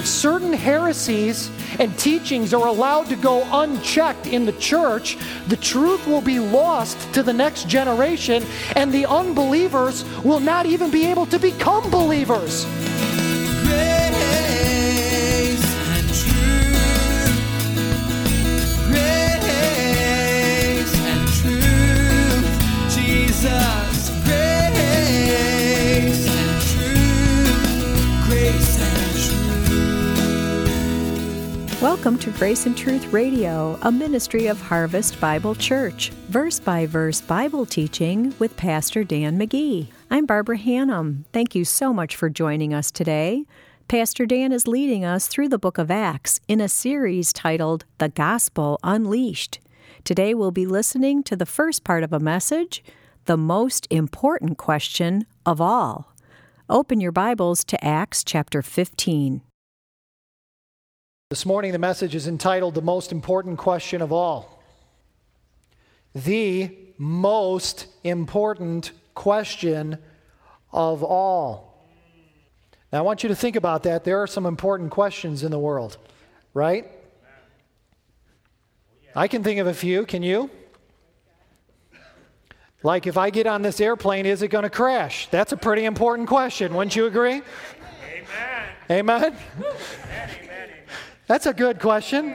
If certain heresies and teachings are allowed to go unchecked in the church, the truth will be lost to the next generation, and the unbelievers will not even be able to become believers. Welcome to Grace and Truth Radio, a ministry of Harvest Bible Church, verse by verse Bible teaching with Pastor Dan McGee. I'm Barbara Hannum. Thank you so much for joining us today. Pastor Dan is leading us through the book of Acts in a series titled The Gospel Unleashed. Today we'll be listening to the first part of a message, the most important question of all. Open your Bibles to Acts chapter 15. This morning, the message is entitled The Most Important Question of All. The most important question of all. Now, I want you to think about that. There are some important questions in the world, right? I can think of a few. Can you? Like, if I get on this airplane, is it going to crash? That's a pretty important question, wouldn't you agree? Amen. Amen? That's a good question.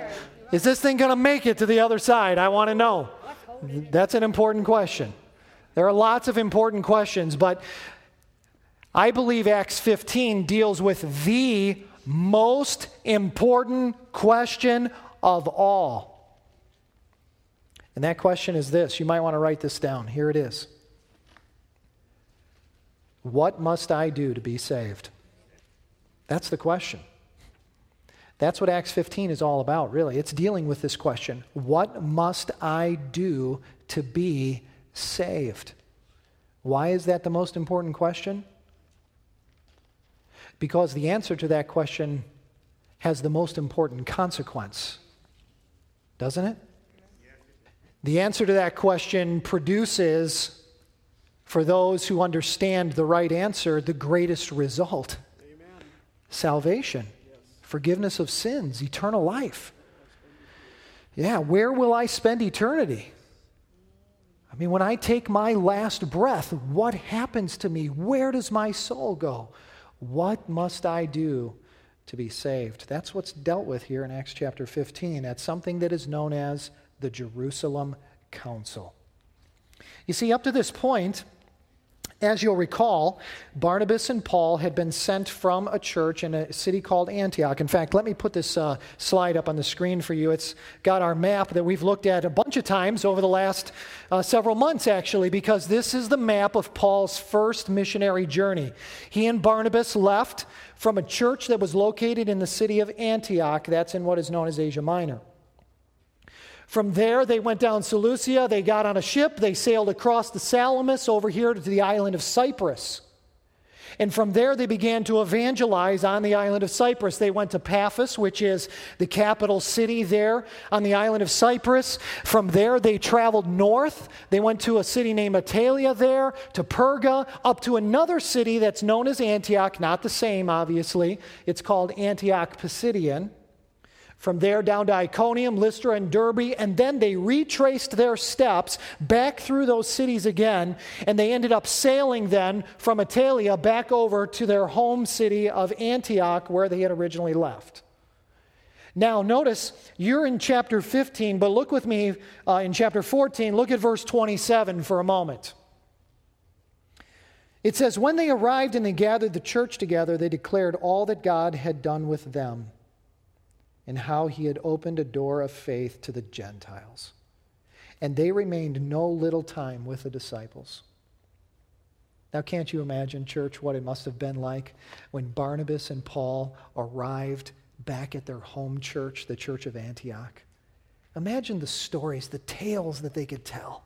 Is this thing going to make it to the other side? I want to know. That's an important question. There are lots of important questions, but I believe Acts 15 deals with the most important question of all. And that question is this. You might want to write this down. Here it is. What must I do to be saved? That's the question. That's what Acts 15 is all about, really. It's dealing with this question What must I do to be saved? Why is that the most important question? Because the answer to that question has the most important consequence, doesn't it? The answer to that question produces, for those who understand the right answer, the greatest result Amen. salvation forgiveness of sins, eternal life. Yeah, where will I spend eternity? I mean, when I take my last breath, what happens to me? Where does my soul go? What must I do to be saved? That's what's dealt with here in Acts chapter 15. That's something that is known as the Jerusalem Council. You see, up to this point, as you'll recall, Barnabas and Paul had been sent from a church in a city called Antioch. In fact, let me put this uh, slide up on the screen for you. It's got our map that we've looked at a bunch of times over the last uh, several months, actually, because this is the map of Paul's first missionary journey. He and Barnabas left from a church that was located in the city of Antioch. That's in what is known as Asia Minor. From there, they went down Seleucia. They got on a ship. They sailed across the Salamis over here to the island of Cyprus. And from there, they began to evangelize on the island of Cyprus. They went to Paphos, which is the capital city there on the island of Cyprus. From there, they traveled north. They went to a city named Attalia there, to Perga, up to another city that's known as Antioch, not the same, obviously. It's called Antioch Pisidian. From there down to Iconium, Lystra, and Derbe, and then they retraced their steps back through those cities again, and they ended up sailing then from Attalia back over to their home city of Antioch, where they had originally left. Now, notice you're in chapter 15, but look with me uh, in chapter 14. Look at verse 27 for a moment. It says, When they arrived and they gathered the church together, they declared all that God had done with them and how he had opened a door of faith to the Gentiles. And they remained no little time with the disciples. Now, can't you imagine, church, what it must have been like when Barnabas and Paul arrived back at their home church, the church of Antioch? Imagine the stories, the tales that they could tell.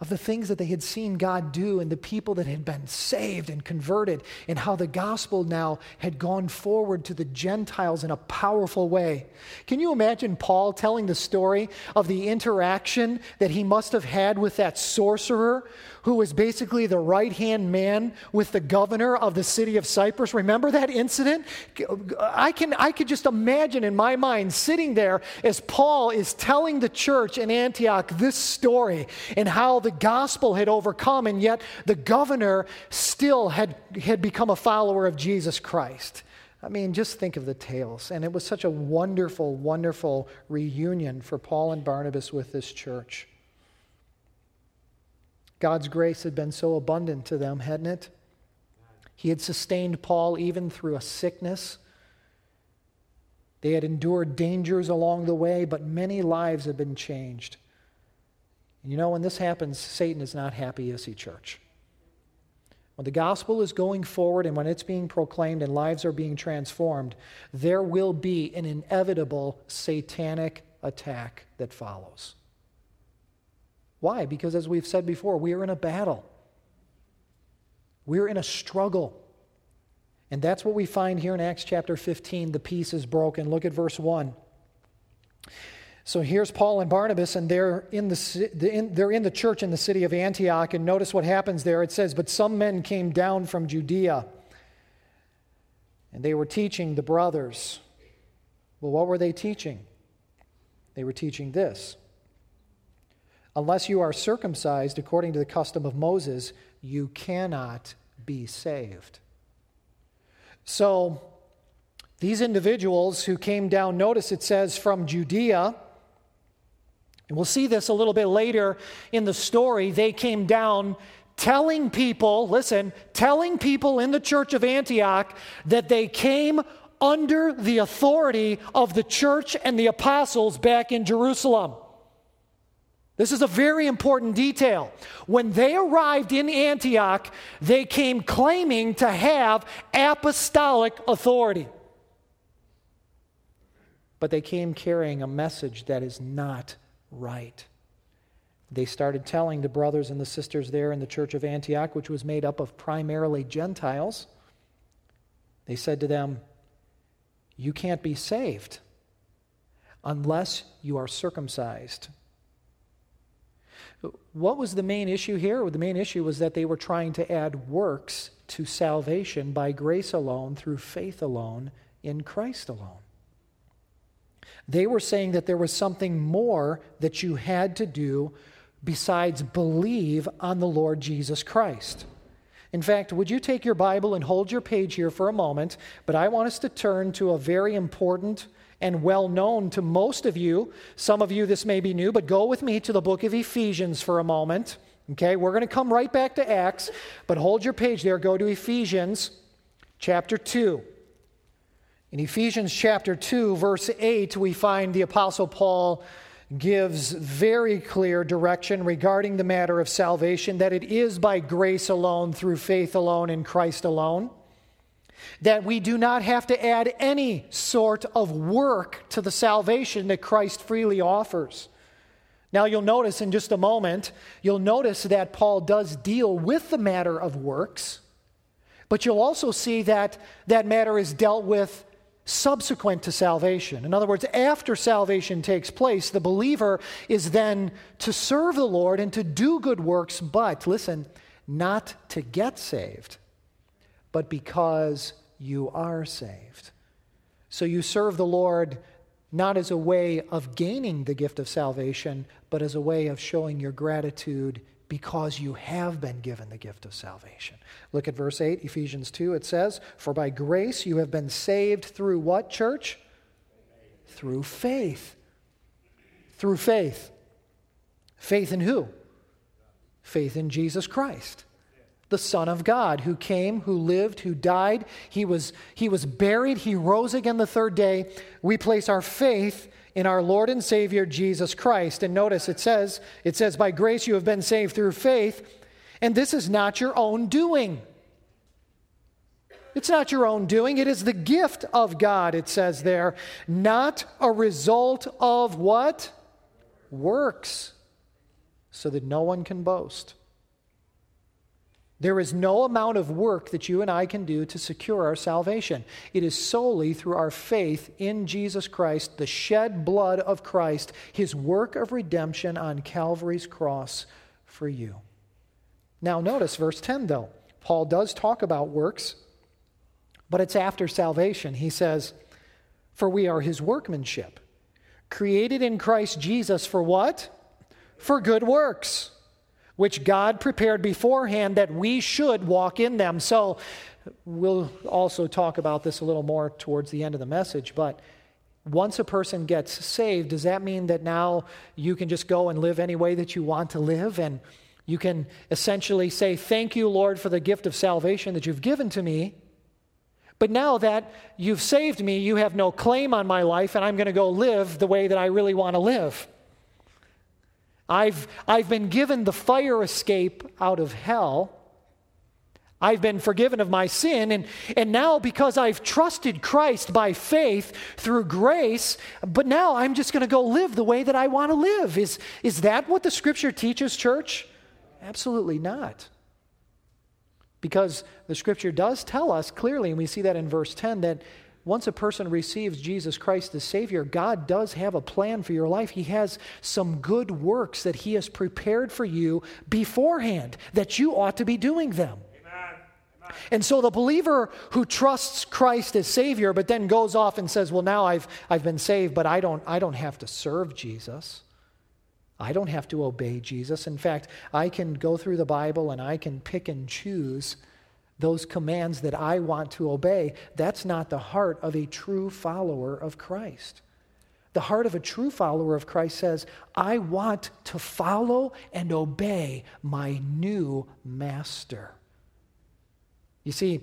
Of the things that they had seen God do and the people that had been saved and converted, and how the gospel now had gone forward to the Gentiles in a powerful way. Can you imagine Paul telling the story of the interaction that he must have had with that sorcerer who was basically the right hand man with the governor of the city of Cyprus? Remember that incident? I, can, I could just imagine in my mind sitting there as Paul is telling the church in Antioch this story and how the gospel had overcome, and yet the governor still had, had become a follower of Jesus Christ. I mean, just think of the tales. And it was such a wonderful, wonderful reunion for Paul and Barnabas with this church. God's grace had been so abundant to them, hadn't it? He had sustained Paul even through a sickness. They had endured dangers along the way, but many lives had been changed. You know, when this happens, Satan is not happy, is he, church? When the gospel is going forward and when it's being proclaimed and lives are being transformed, there will be an inevitable satanic attack that follows. Why? Because as we've said before, we are in a battle. We're in a struggle. And that's what we find here in Acts chapter 15. The peace is broken. Look at verse 1. So here's Paul and Barnabas, and they're in, the, they're in the church in the city of Antioch. And notice what happens there. It says, But some men came down from Judea, and they were teaching the brothers. Well, what were they teaching? They were teaching this Unless you are circumcised according to the custom of Moses, you cannot be saved. So, these individuals who came down, notice it says from Judea, and we'll see this a little bit later in the story. They came down telling people, listen, telling people in the church of Antioch that they came under the authority of the church and the apostles back in Jerusalem. This is a very important detail. When they arrived in Antioch, they came claiming to have apostolic authority. But they came carrying a message that is not right. They started telling the brothers and the sisters there in the church of Antioch, which was made up of primarily Gentiles, they said to them, You can't be saved unless you are circumcised. What was the main issue here? The main issue was that they were trying to add works to salvation by grace alone, through faith alone, in Christ alone. They were saying that there was something more that you had to do besides believe on the Lord Jesus Christ. In fact, would you take your Bible and hold your page here for a moment? But I want us to turn to a very important and well known to most of you. Some of you, this may be new, but go with me to the book of Ephesians for a moment. Okay, we're going to come right back to Acts, but hold your page there. Go to Ephesians chapter 2. In Ephesians chapter 2, verse 8, we find the Apostle Paul gives very clear direction regarding the matter of salvation that it is by grace alone, through faith alone, in Christ alone. That we do not have to add any sort of work to the salvation that Christ freely offers. Now, you'll notice in just a moment, you'll notice that Paul does deal with the matter of works, but you'll also see that that matter is dealt with subsequent to salvation. In other words, after salvation takes place, the believer is then to serve the Lord and to do good works, but listen, not to get saved, but because you are saved. So you serve the Lord not as a way of gaining the gift of salvation, but as a way of showing your gratitude because you have been given the gift of salvation. Look at verse 8, Ephesians 2. It says, For by grace you have been saved through what, church? Through faith. Through faith. Faith in who? Faith in Jesus Christ, the Son of God, who came, who lived, who died. He was, he was buried, he rose again the third day. We place our faith in our Lord and Savior Jesus Christ. And notice it says, it says, by grace you have been saved through faith, and this is not your own doing. It's not your own doing. It is the gift of God, it says there, not a result of what? Works. so that no one can boast. There is no amount of work that you and I can do to secure our salvation. It is solely through our faith in Jesus Christ, the shed blood of Christ, his work of redemption on Calvary's cross for you. Now, notice verse 10, though. Paul does talk about works, but it's after salvation. He says, For we are his workmanship, created in Christ Jesus for what? For good works which God prepared beforehand that we should walk in them. So we'll also talk about this a little more towards the end of the message, but once a person gets saved, does that mean that now you can just go and live any way that you want to live? And you can essentially say, Thank you, Lord, for the gift of salvation that you've given to me. But now that you've saved me, you have no claim on my life, and I'm going to go live the way that I really want to live. I've, I've been given the fire escape out of hell. I've been forgiven of my sin. And, and now, because I've trusted Christ by faith through grace, but now I'm just going to go live the way that I want to live. Is, is that what the scripture teaches, church? Absolutely not. Because the scripture does tell us clearly, and we see that in verse 10, that once a person receives Jesus Christ as Savior, God does have a plan for your life. He has some good works that He has prepared for you beforehand, that you ought to be doing them. And so the believer who trusts Christ as Savior, but then goes off and says, Well, now I've, I've been saved, but I don't, I don't have to serve Jesus. I don't have to obey Jesus. In fact, I can go through the Bible and I can pick and choose those commands that I want to obey. That's not the heart of a true follower of Christ. The heart of a true follower of Christ says, I want to follow and obey my new master. You see,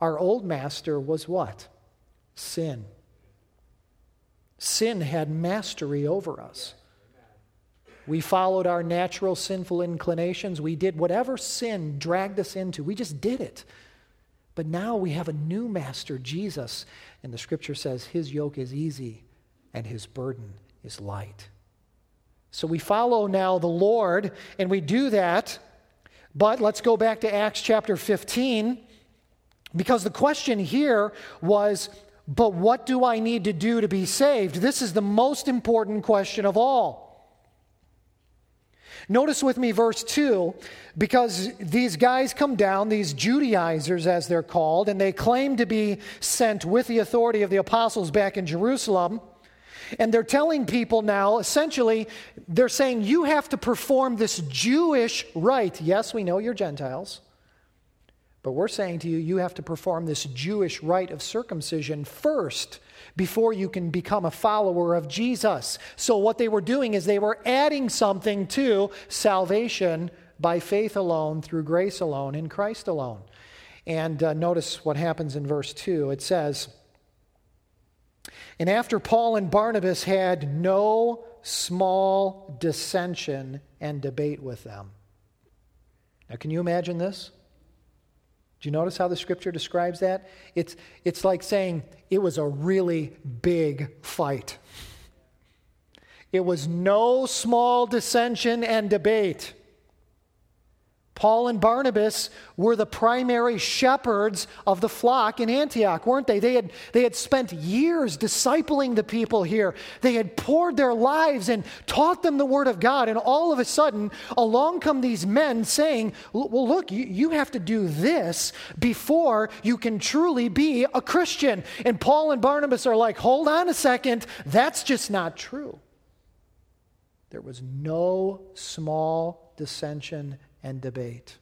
our old master was what? Sin. Sin had mastery over us. We followed our natural sinful inclinations. We did whatever sin dragged us into. We just did it. But now we have a new master, Jesus. And the scripture says his yoke is easy and his burden is light. So we follow now the Lord and we do that. But let's go back to Acts chapter 15 because the question here was but what do I need to do to be saved? This is the most important question of all. Notice with me verse 2 because these guys come down, these Judaizers as they're called, and they claim to be sent with the authority of the apostles back in Jerusalem. And they're telling people now, essentially, they're saying, you have to perform this Jewish rite. Yes, we know you're Gentiles. But we're saying to you, you have to perform this Jewish rite of circumcision first before you can become a follower of Jesus. So, what they were doing is they were adding something to salvation by faith alone, through grace alone, in Christ alone. And uh, notice what happens in verse 2. It says, And after Paul and Barnabas had no small dissension and debate with them. Now, can you imagine this? Do you notice how the scripture describes that? It's, it's like saying it was a really big fight. It was no small dissension and debate. Paul and Barnabas were the primary shepherds of the flock in Antioch, weren't they? They had, they had spent years discipling the people here. They had poured their lives and taught them the Word of God. And all of a sudden, along come these men saying, Well, look, you, you have to do this before you can truly be a Christian. And Paul and Barnabas are like, Hold on a second, that's just not true. There was no small dissension and debate.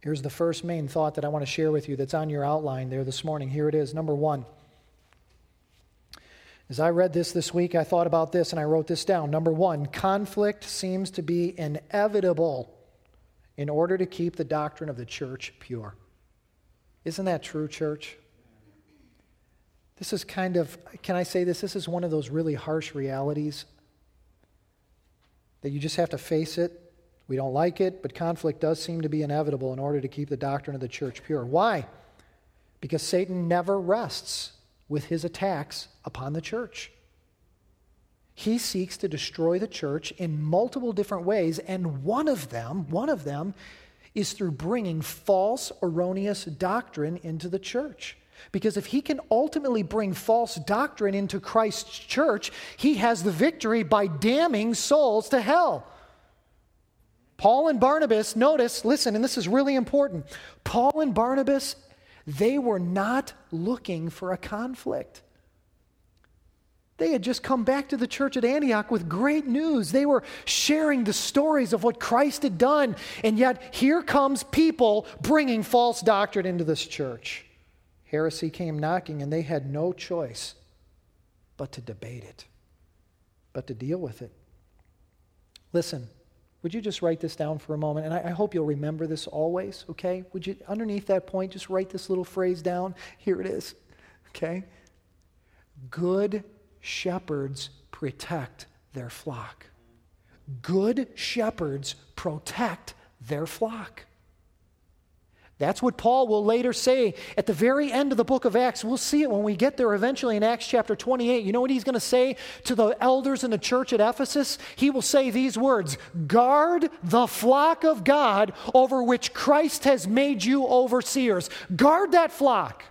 Here's the first main thought that I want to share with you that's on your outline there this morning. Here it is. Number one. As I read this this week, I thought about this and I wrote this down. Number one, conflict seems to be inevitable in order to keep the doctrine of the church pure. Isn't that true, church? This is kind of, can I say this? This is one of those really harsh realities that you just have to face it we don't like it, but conflict does seem to be inevitable in order to keep the doctrine of the church pure. Why? Because Satan never rests with his attacks upon the church. he seeks to destroy the church in multiple different ways, and one of them, one of them is through bringing false, erroneous doctrine into the church. Because if he can ultimately bring false doctrine into Christ's church, he has the victory by damning souls to hell. Paul and Barnabas, notice, listen, and this is really important. Paul and Barnabas, they were not looking for a conflict. They had just come back to the church at Antioch with great news. They were sharing the stories of what Christ had done. And yet, here comes people bringing false doctrine into this church. Heresy came knocking, and they had no choice but to debate it, but to deal with it. Listen, would you just write this down for a moment? And I, I, hope you'll remember this always, okay? Would you, underneath that point, just write this little phrase down? Here it is, okay? Good shepherds protect their flock. Good shepherds protect their flock. That's what Paul will later say at the very end of the book of Acts. We'll see it when we get there eventually in Acts chapter 28. You know what he's going to say to the elders in the church at Ephesus? He will say these words Guard the flock of God over which Christ has made you overseers. Guard that flock.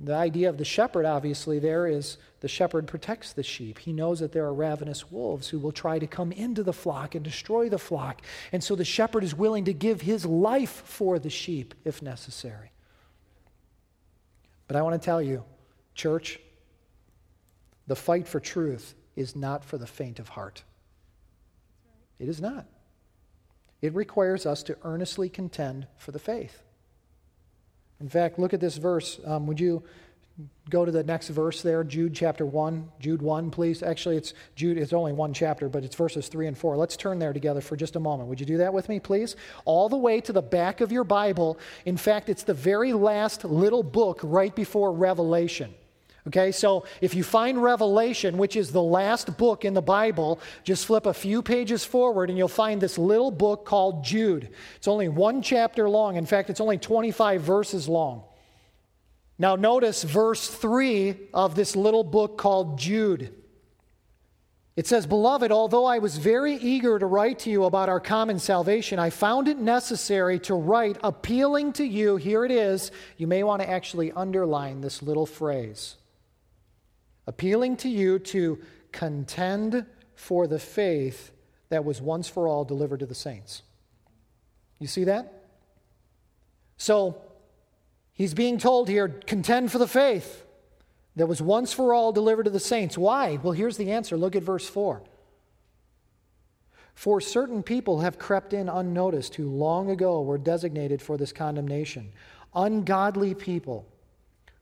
The idea of the shepherd, obviously, there is the shepherd protects the sheep. He knows that there are ravenous wolves who will try to come into the flock and destroy the flock. And so the shepherd is willing to give his life for the sheep if necessary. But I want to tell you, church, the fight for truth is not for the faint of heart. It is not. It requires us to earnestly contend for the faith. In fact, look at this verse. Um, would you go to the next verse there, Jude chapter 1. Jude 1, please. Actually, it's Jude, it's only one chapter, but it's verses 3 and 4. Let's turn there together for just a moment. Would you do that with me, please? All the way to the back of your Bible. In fact, it's the very last little book right before Revelation. Okay, so if you find Revelation, which is the last book in the Bible, just flip a few pages forward and you'll find this little book called Jude. It's only one chapter long. In fact, it's only 25 verses long. Now, notice verse 3 of this little book called Jude. It says, Beloved, although I was very eager to write to you about our common salvation, I found it necessary to write appealing to you. Here it is. You may want to actually underline this little phrase appealing to you to contend for the faith that was once for all delivered to the saints. You see that? So, he's being told here contend for the faith that was once for all delivered to the saints. Why? Well, here's the answer. Look at verse 4. For certain people have crept in unnoticed who long ago were designated for this condemnation. Ungodly people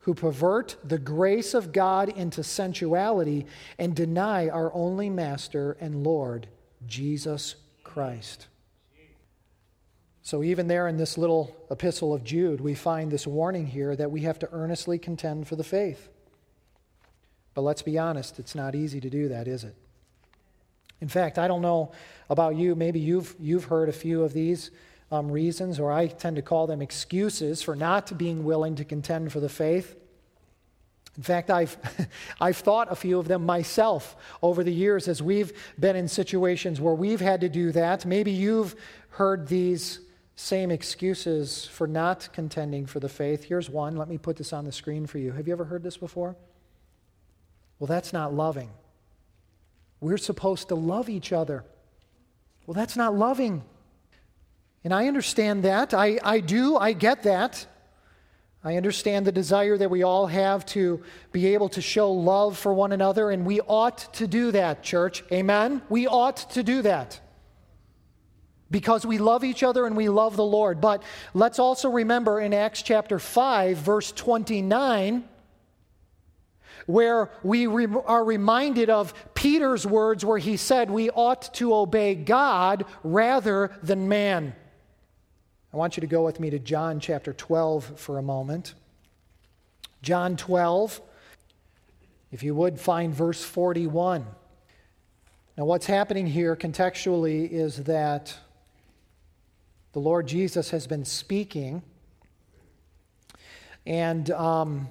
who pervert the grace of God into sensuality and deny our only Master and Lord, Jesus Christ. So, even there in this little epistle of Jude, we find this warning here that we have to earnestly contend for the faith. But let's be honest, it's not easy to do that, is it? In fact, I don't know about you, maybe you've, you've heard a few of these um, reasons, or I tend to call them excuses for not being willing to contend for the faith. In fact, I've, I've thought a few of them myself over the years as we've been in situations where we've had to do that. Maybe you've heard these same excuses for not contending for the faith. Here's one. Let me put this on the screen for you. Have you ever heard this before? Well, that's not loving. We're supposed to love each other. Well, that's not loving. And I understand that. I, I do. I get that. I understand the desire that we all have to be able to show love for one another, and we ought to do that, church. Amen? We ought to do that because we love each other and we love the Lord. But let's also remember in Acts chapter 5, verse 29, where we re- are reminded of Peter's words where he said we ought to obey God rather than man. I want you to go with me to John chapter 12 for a moment. John 12, if you would find verse 41. Now, what's happening here contextually is that the Lord Jesus has been speaking, and um,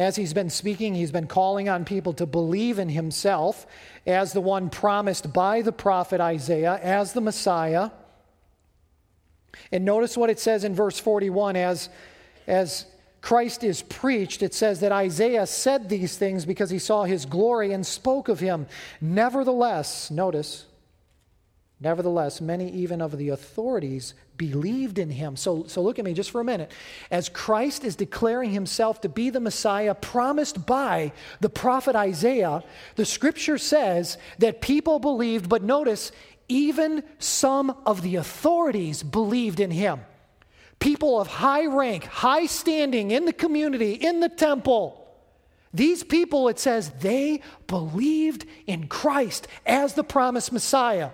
As he's been speaking, he's been calling on people to believe in himself as the one promised by the prophet Isaiah, as the Messiah. And notice what it says in verse 41 as, as Christ is preached, it says that Isaiah said these things because he saw his glory and spoke of him. Nevertheless, notice, nevertheless, many even of the authorities believed in him. So, so look at me just for a minute. As Christ is declaring himself to be the Messiah promised by the prophet Isaiah, the scripture says that people believed, but notice, even some of the authorities believed in him. People of high rank, high standing in the community, in the temple. These people, it says, they believed in Christ as the promised Messiah.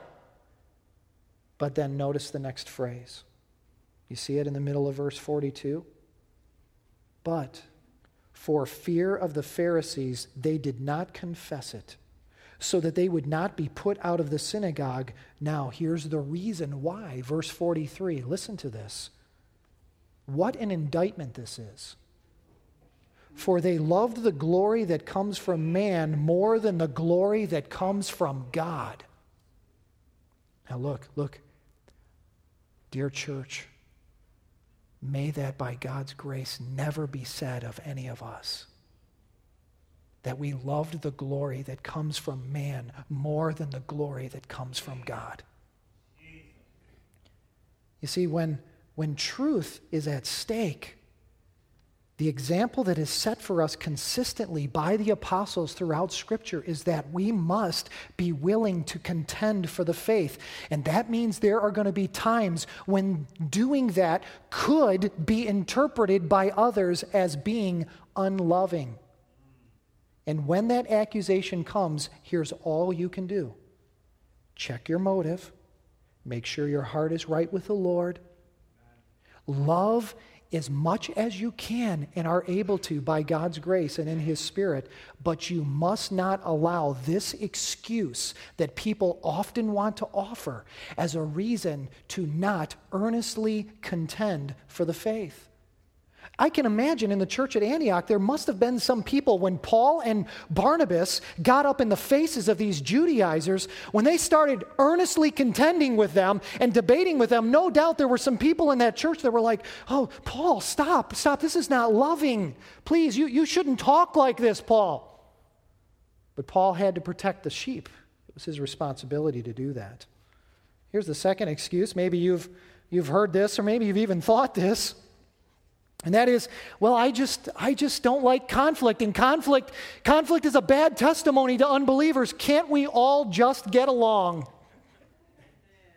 But then notice the next phrase. You see it in the middle of verse 42? But for fear of the Pharisees, they did not confess it so that they would not be put out of the synagogue. Now, here's the reason why. Verse 43, listen to this. What an indictment this is. For they loved the glory that comes from man more than the glory that comes from God. Now, look, look. Dear church, may that by God's grace never be said of any of us that we loved the glory that comes from man more than the glory that comes from God. You see, when, when truth is at stake, the example that is set for us consistently by the apostles throughout Scripture is that we must be willing to contend for the faith. And that means there are going to be times when doing that could be interpreted by others as being unloving. And when that accusation comes, here's all you can do check your motive, make sure your heart is right with the Lord. Love as much as you can and are able to by God's grace and in His Spirit, but you must not allow this excuse that people often want to offer as a reason to not earnestly contend for the faith. I can imagine in the church at Antioch, there must have been some people when Paul and Barnabas got up in the faces of these Judaizers, when they started earnestly contending with them and debating with them, no doubt there were some people in that church that were like, Oh, Paul, stop, stop. This is not loving. Please, you, you shouldn't talk like this, Paul. But Paul had to protect the sheep, it was his responsibility to do that. Here's the second excuse. Maybe you've, you've heard this, or maybe you've even thought this. And that is, well, I just, I just don't like conflict. And conflict, conflict is a bad testimony to unbelievers. Can't we all just get along?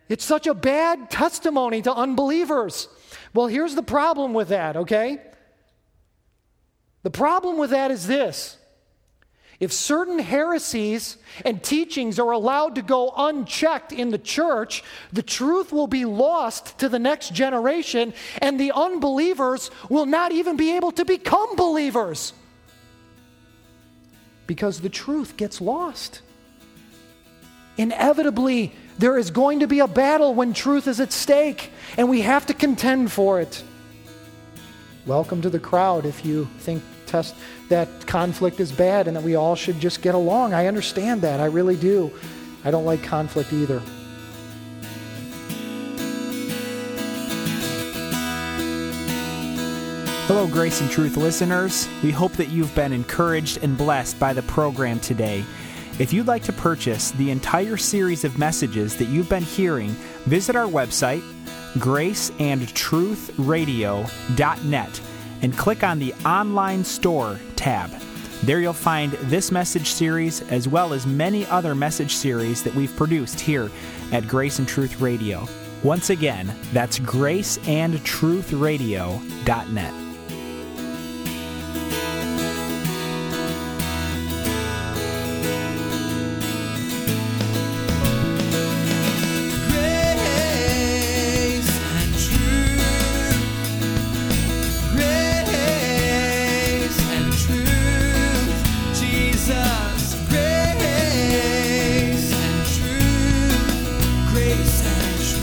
It's such a bad testimony to unbelievers. Well, here's the problem with that, okay? The problem with that is this if certain heresies and teachings are allowed to go unchecked in the church, the truth will be lost to the next generation, and the unbelievers will not even be able to become believers because the truth gets lost. Inevitably, there is going to be a battle when truth is at stake, and we have to contend for it. Welcome to the crowd if you think test that conflict is bad and that we all should just get along. I understand that. I really do. I don't like conflict either. Hello, Grace and Truth listeners. We hope that you've been encouraged and blessed by the program today. If you'd like to purchase the entire series of messages that you've been hearing, visit our website, graceandtruthradio.net and click on the Online Store tab. There you'll find this message series as well as many other message series that we've produced here at Grace and Truth Radio. Once again, that's graceandtruthradio.net.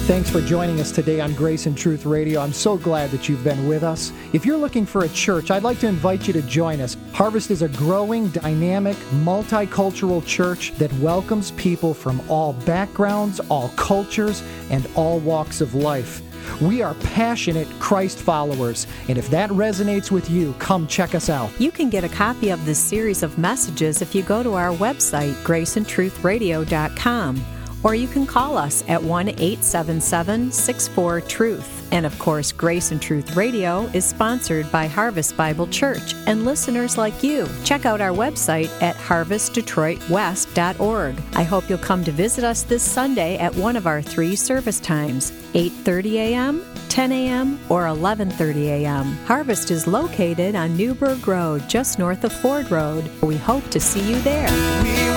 Thanks for joining us today on Grace and Truth Radio. I'm so glad that you've been with us. If you're looking for a church, I'd like to invite you to join us. Harvest is a growing, dynamic, multicultural church that welcomes people from all backgrounds, all cultures, and all walks of life. We are passionate Christ followers, and if that resonates with you, come check us out. You can get a copy of this series of messages if you go to our website, graceandtruthradio.com or you can call us at 1 877 64 Truth. And of course, Grace and Truth Radio is sponsored by Harvest Bible Church and listeners like you. Check out our website at harvestdetroitwest.org. I hope you'll come to visit us this Sunday at one of our three service times 8:30 a.m., 10 a.m., or 11:30 a.m. Harvest is located on Newburgh Road, just north of Ford Road. We hope to see you there.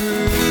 Truth.